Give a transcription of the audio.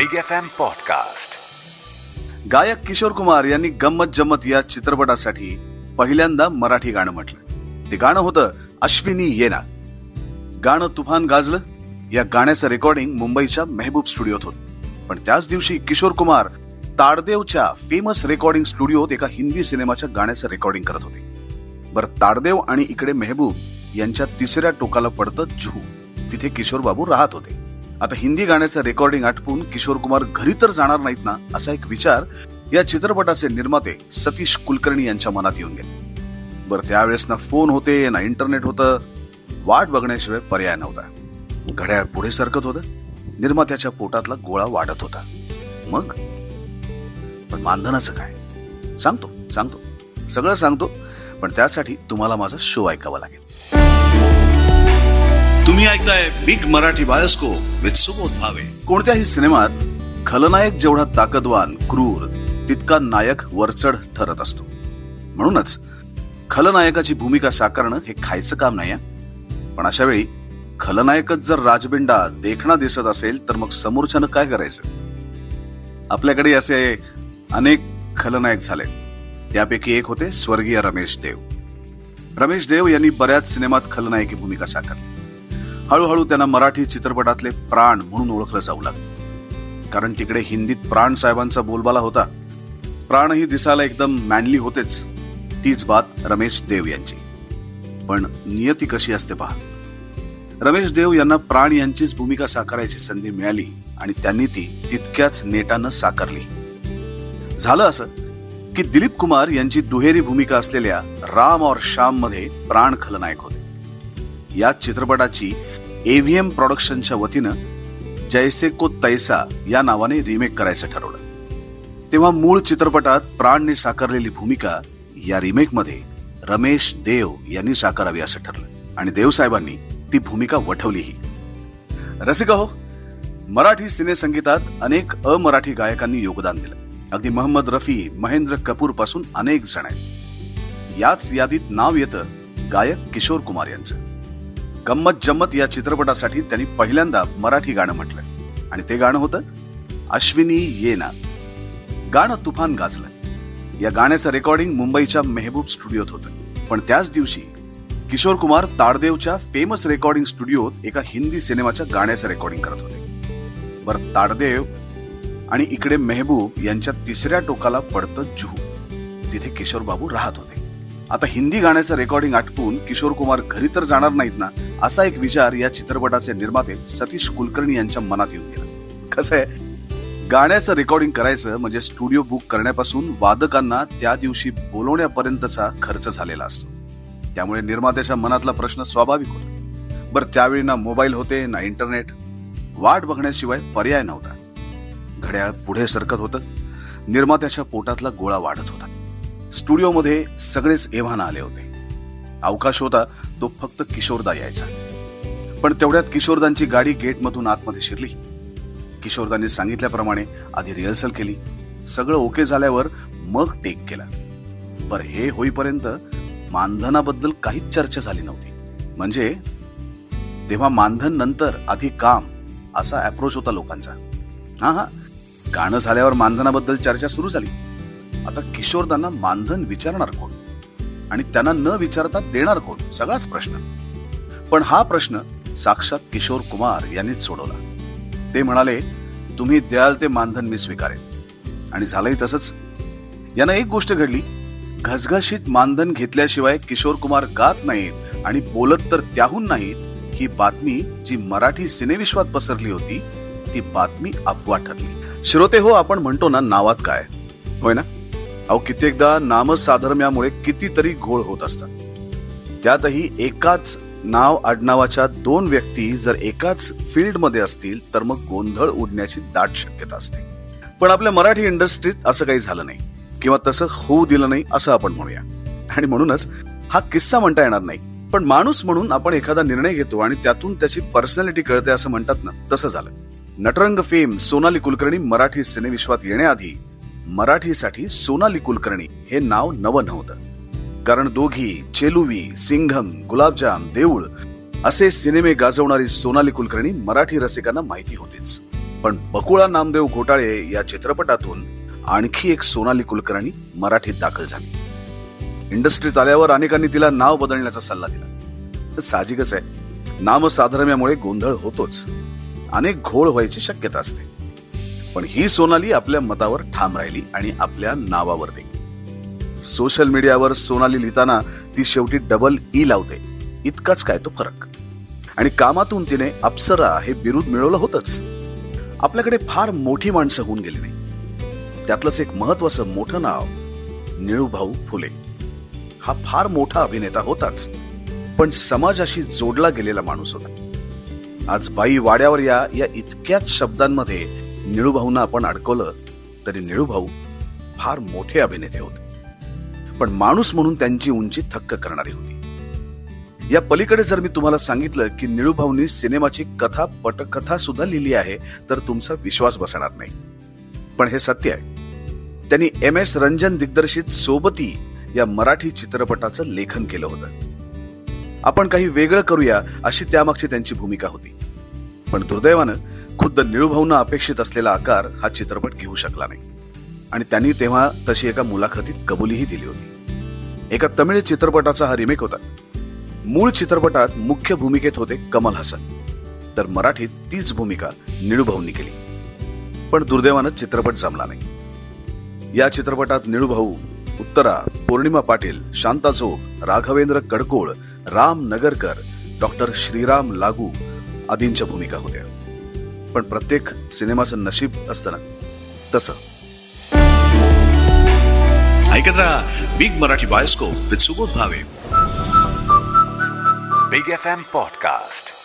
Big F M podcast गायक किशोर कुमार यांनी गंमत जम्मत या चित्रपटासाठी पहिल्यांदा मराठी गाणं म्हटलं. ते गाणं होतं अश्विनी येना गाणं तुफान गाजलं. या गाण्याचं रेकॉर्डिंग मुंबईच्या मेहबूब स्टुडिओत होत. पण त्याच दिवशी किशोर कुमार ताडदेवच्या फेमस रेकॉर्डिंग स्टुडिओत एका हिंदी सिनेमाच्या गाण्याचं रेकॉर्डिंग करत होते. बरं ताडदेव आणि इकडे मेहबूब यांच्या तिसऱ्या टोकाला पडतं जुहू. तिथे किशोर बाबू राहत होते. आता हिंदी गाण्याचं रेकॉर्डिंग आटपून किशोर कुमार घरी तर जाणार नाहीत ना असा एक विचार या चित्रपटाचे निर्माते सतीश कुलकर्णी यांच्या मनात येऊन गेले. बरं त्यावेळेस ना फोन होते ना इंटरनेट होतं. वाट बघण्याशिवाय पर्याय नव्हता. घड्याळ पुढे सरकत होतं. निर्मात्याच्या पोटातला गोळा वाढत होता. मग? पण मानधनाचं काय? सांगतो सांगतो. सगळं सांगतो पण त्यासाठी तुम्हाला माझा शो ऐकावा लागेल. तुम्ही ऐकताय Big Marathi Bioscope with Subodh Bhave. कोणत्याही सिनेमात खलनायक जेवढा ताकदवान क्रूर तितका नायक वरचढ ठरत असतो. म्हणूनच खलनायकाची भूमिका साकारणं हे खायचं काम नाही पण अशा वेळी खलनायकच जर राजबिंडा देखणा दिसत असेल तर मग समोरच्यानं काय करायचं? आपल्याकडे असे अनेक खलनायक झाले. त्यापैकी एक होते स्वर्गीय रमेश देव. रमेश देव यांनी बऱ्याच सिनेमात खलनायकी भूमिका साकारली. हळूहळू त्यांना मराठी चित्रपटातले प्राण म्हणून ओळखलं जाऊ लागलं. कारण तिकडे हिंदीत प्राण साहेबांचा बोलबाला होता. प्राणही दिसायला एकदम मॅनली होतेच तीच बात रमेश देव यांची. पण नियती कशी असते पहा. रमेश देव यांना प्राण यांचीच भूमिका साकारायची संधी मिळाली आणि त्यांनी ती तितक्याच नेटानं साकारली. झालं असं की दिलीप कुमार यांची दुहेरी भूमिका असलेल्या राम और श्याममध्ये प्राण खलनायक होते. या चित्रपटाची एव्हीएम प्रॉडक्शनच्या वतीनं जैसे को तैसा या नावाने रिमेक करायचं ठरवलं. तेव्हा मूळ चित्रपटात प्राणने साकारलेली भूमिका या रिमेकमध्ये रमेश देव यांनी साकारावी असं ठरलं. आणि देवसाहेबांनी ती भूमिका वठवलीही. रसिका हो मराठी सिनेसंगीतात अनेक अमराठी गायकांनी योगदान दिलं. अगदी महम्मद रफी महेंद्र कपूरपासून अनेक जण आहेत. याच यादीत नाव येतं गायक किशोर कुमार यांचं. गंमत जम्मत या चित्रपटासाठी त्यांनी पहिल्यांदा मराठी गाणं म्हटलं आणि ते गाणं होतं अश्विनी येना गाणं तुफान गाजलं या गाण्याचं रेकॉर्डिंग मुंबईच्या मेहबूब स्टुडिओत होतं. पण त्याच दिवशी किशोर कुमार ताडदेवच्या फेमस रेकॉर्डिंग स्टुडिओत एका हिंदी सिनेमाच्या गाण्याचं रेकॉर्डिंग करत होते. बरं ताडदेव आणि इकडे मेहबूब यांच्या तिसऱ्या टोकाला पडतं जुहू. तिथे किशोर बाबू राहत होते. आता हिंदी गाण्याचं रेकॉर्डिंग आटपून किशोर कुमार घरी तर जाणार नाहीत ना असा एक विचार या चित्रपटाचे निर्माते सतीश कुलकर्णी यांच्या मनात येऊन गेला. कसं आहे? गाण्याचं रेकॉर्डिंग करायचं म्हणजे स्टुडिओ बुक करण्यापासून वादकांना त्या दिवशी बोलवण्यापर्यंतचा खर्च झालेला असतो. त्यामुळे निर्मात्याच्या मनातला प्रश्न स्वाभाविक होता. बरं त्यावेळी ना मोबाईल होते ना इंटरनेट वाट बघण्याशिवाय पर्याय नव्हता. घड्याळ पुढे सरकत होतं. निर्मात्याच्या पोटातला गोळा वाढत होता. स्टुडिओमध्ये सगळेच एव्हाना आले होते. अवकाश होता तो फक्त किशोरदा यायचा. पण तेवढ्यात किशोरदांची गाडी गेटमधून आतमध्ये शिरली. किशोरदांनी सांगितल्याप्रमाणे आधी रिहर्सल केली. सगळं ओके झाल्यावर मग टेक केला. पर हे होईपर्यंत मानधनाबद्दल काहीच चर्चा झाली नव्हती. म्हणजे तेव्हा मानधन नंतर आधी काम असा अप्रोच होता लोकांचा. हा हा. गाणं झाल्यावर मानधनाबद्दल चर्चा सुरू झाली. आता किशोरदांना मानधन विचारणार कोण? आणि त्यांना न विचारता देणार कोण? सगळाच प्रश्न. पण हा प्रश्न साक्षात किशोर कुमार यांनीच सोडवला. ते म्हणाले तुम्ही द्याल ते मानधन मी स्वीकारेन. आणि झालंही तसंच. यानं एक गोष्ट घडली. घसघशीत मानधन घेतल्याशिवाय किशोर कुमार गात नाहीत आणि बोलत तर त्याहून नाहीत ही बातमी जी मराठी सिनेविश्वात पसरली होती ती बातमी अफवा ठरली. श्रोते हो आपण म्हणतो ना नावात काय? होय ना? अहो कित्येकदा नामसाधर्म्यामुळे कितीतरी घोळ होत असतात. त्यातही एकाच नाव आडनावाच्या दोन व्यक्ती जर एकाच फील्डमध्ये असतील तर मग गोंधळ उडण्याची दाट शक्यता असते. पण आपल्या मराठी इंडस्ट्रीत असं काही झालं नाही किंवा तसं होऊ दिलं नाही असं आपण म्हणूया. आणि म्हणूनच हा किस्सा म्हणता येणार नाही. पण माणूस म्हणून आपण एखादा निर्णय घेतो आणि त्यातून त्याची पर्सनॅलिटी कळते असं म्हणतात ना तसं झालं. नटरंग फेम सोनाली कुलकर्णी मराठी सिनेविश्वात येण्याआधी मराठीसाठी सोनाली कुलकर्णी हे नाव नवं नव्हतं. कारण दोघी चेलुवी सिंघम गुलाबजाम देऊळ असे सिनेमे गाजवणारी सोनाली कुलकर्णी मराठी रसिकांना माहिती होतीच. पण बकुळा नामदेव घोटाळे या चित्रपटातून आणखी एक सोनाली कुलकर्णी मराठीत दाखल झाली. इंडस्ट्रीत आल्यावर अनेकांनी तिला नाव बदलण्याचा सल्ला दिला. साहजिकच आहे. नामसाधर्म्यामुळे गोंधळ होतोच. अनेक घोळ व्हायची शक्यता असते. पण ही सोनाली आपल्या मतावर ठाम राहिली आणि आपल्या नावावर दे सोशल मीडियावर सोनाली लिहिताना ती शेवटी डबल ई e लावते. इतकाच काय तो फरक? आणि कामातून तिने अप्सरा हे बिरुद मिळवलं होतच. आपल्याकडे फार मोठी माणसं होऊन गेली नाही. त्यातलंच एक महत्वाचं मोठं नाव निळूभाऊ फुले. हा फार मोठा अभिनेता होताच. पण समाजाशी जोडला गेलेला माणूस होता. आज बाई वाड्यावर या या इतक्याच शब्दांमध्ये निळूभाऊंना आपण अडकवलं तरी निळूभाऊ फार मोठे अभिनेते होते. पण माणूस म्हणून त्यांची उंची थक्क करणारी होती. या पलीकडे जर मी तुम्हाला सांगितलं की निळूभाऊंनी सिनेमाची कथा पटकथा सुद्धा लिहिली आहे तर तुमचा विश्वास बसणार नाही. पण हे सत्य आहे. त्यांनी एम एस रंजन दिग्दर्शित सोबती या मराठी चित्रपटाचं लेखन केलं होतं. आपण काही वेगळं करूया अशी त्यामागची त्यांची भूमिका होती. पण दुर्दैवानं खुद्द निळूभाऊनं अपेक्षित असलेला आकार हा चित्रपट घेऊ शकला नाही. आणि त्यांनी तेव्हा तशी एका मुलाखतीत कबुलीही दिली होती. एका तमिळ चित्रपटाचा हा रिमेक होता. मूळ चित्रपटात मुख्य भूमिकेत होते कमल हसन. तर मराठीत तीच भूमिका निळूभाऊंनी केली. पण दुर्दैवानं चित्रपट जमला नाही. या चित्रपटात निळूभाऊ उत्तरा पौर्णिमा पाटील शांता चोक राघवेंद्र कडकोळ राम नगरकर डॉक्टर श्रीराम लागू आदींच्या भूमिका होत्या. पण प्रत्येक सिनेमाचं नशीब असतं ना. तसं. ऐकत राहा Big Marathi Bioscope with Subodh Bhave Big F M podcast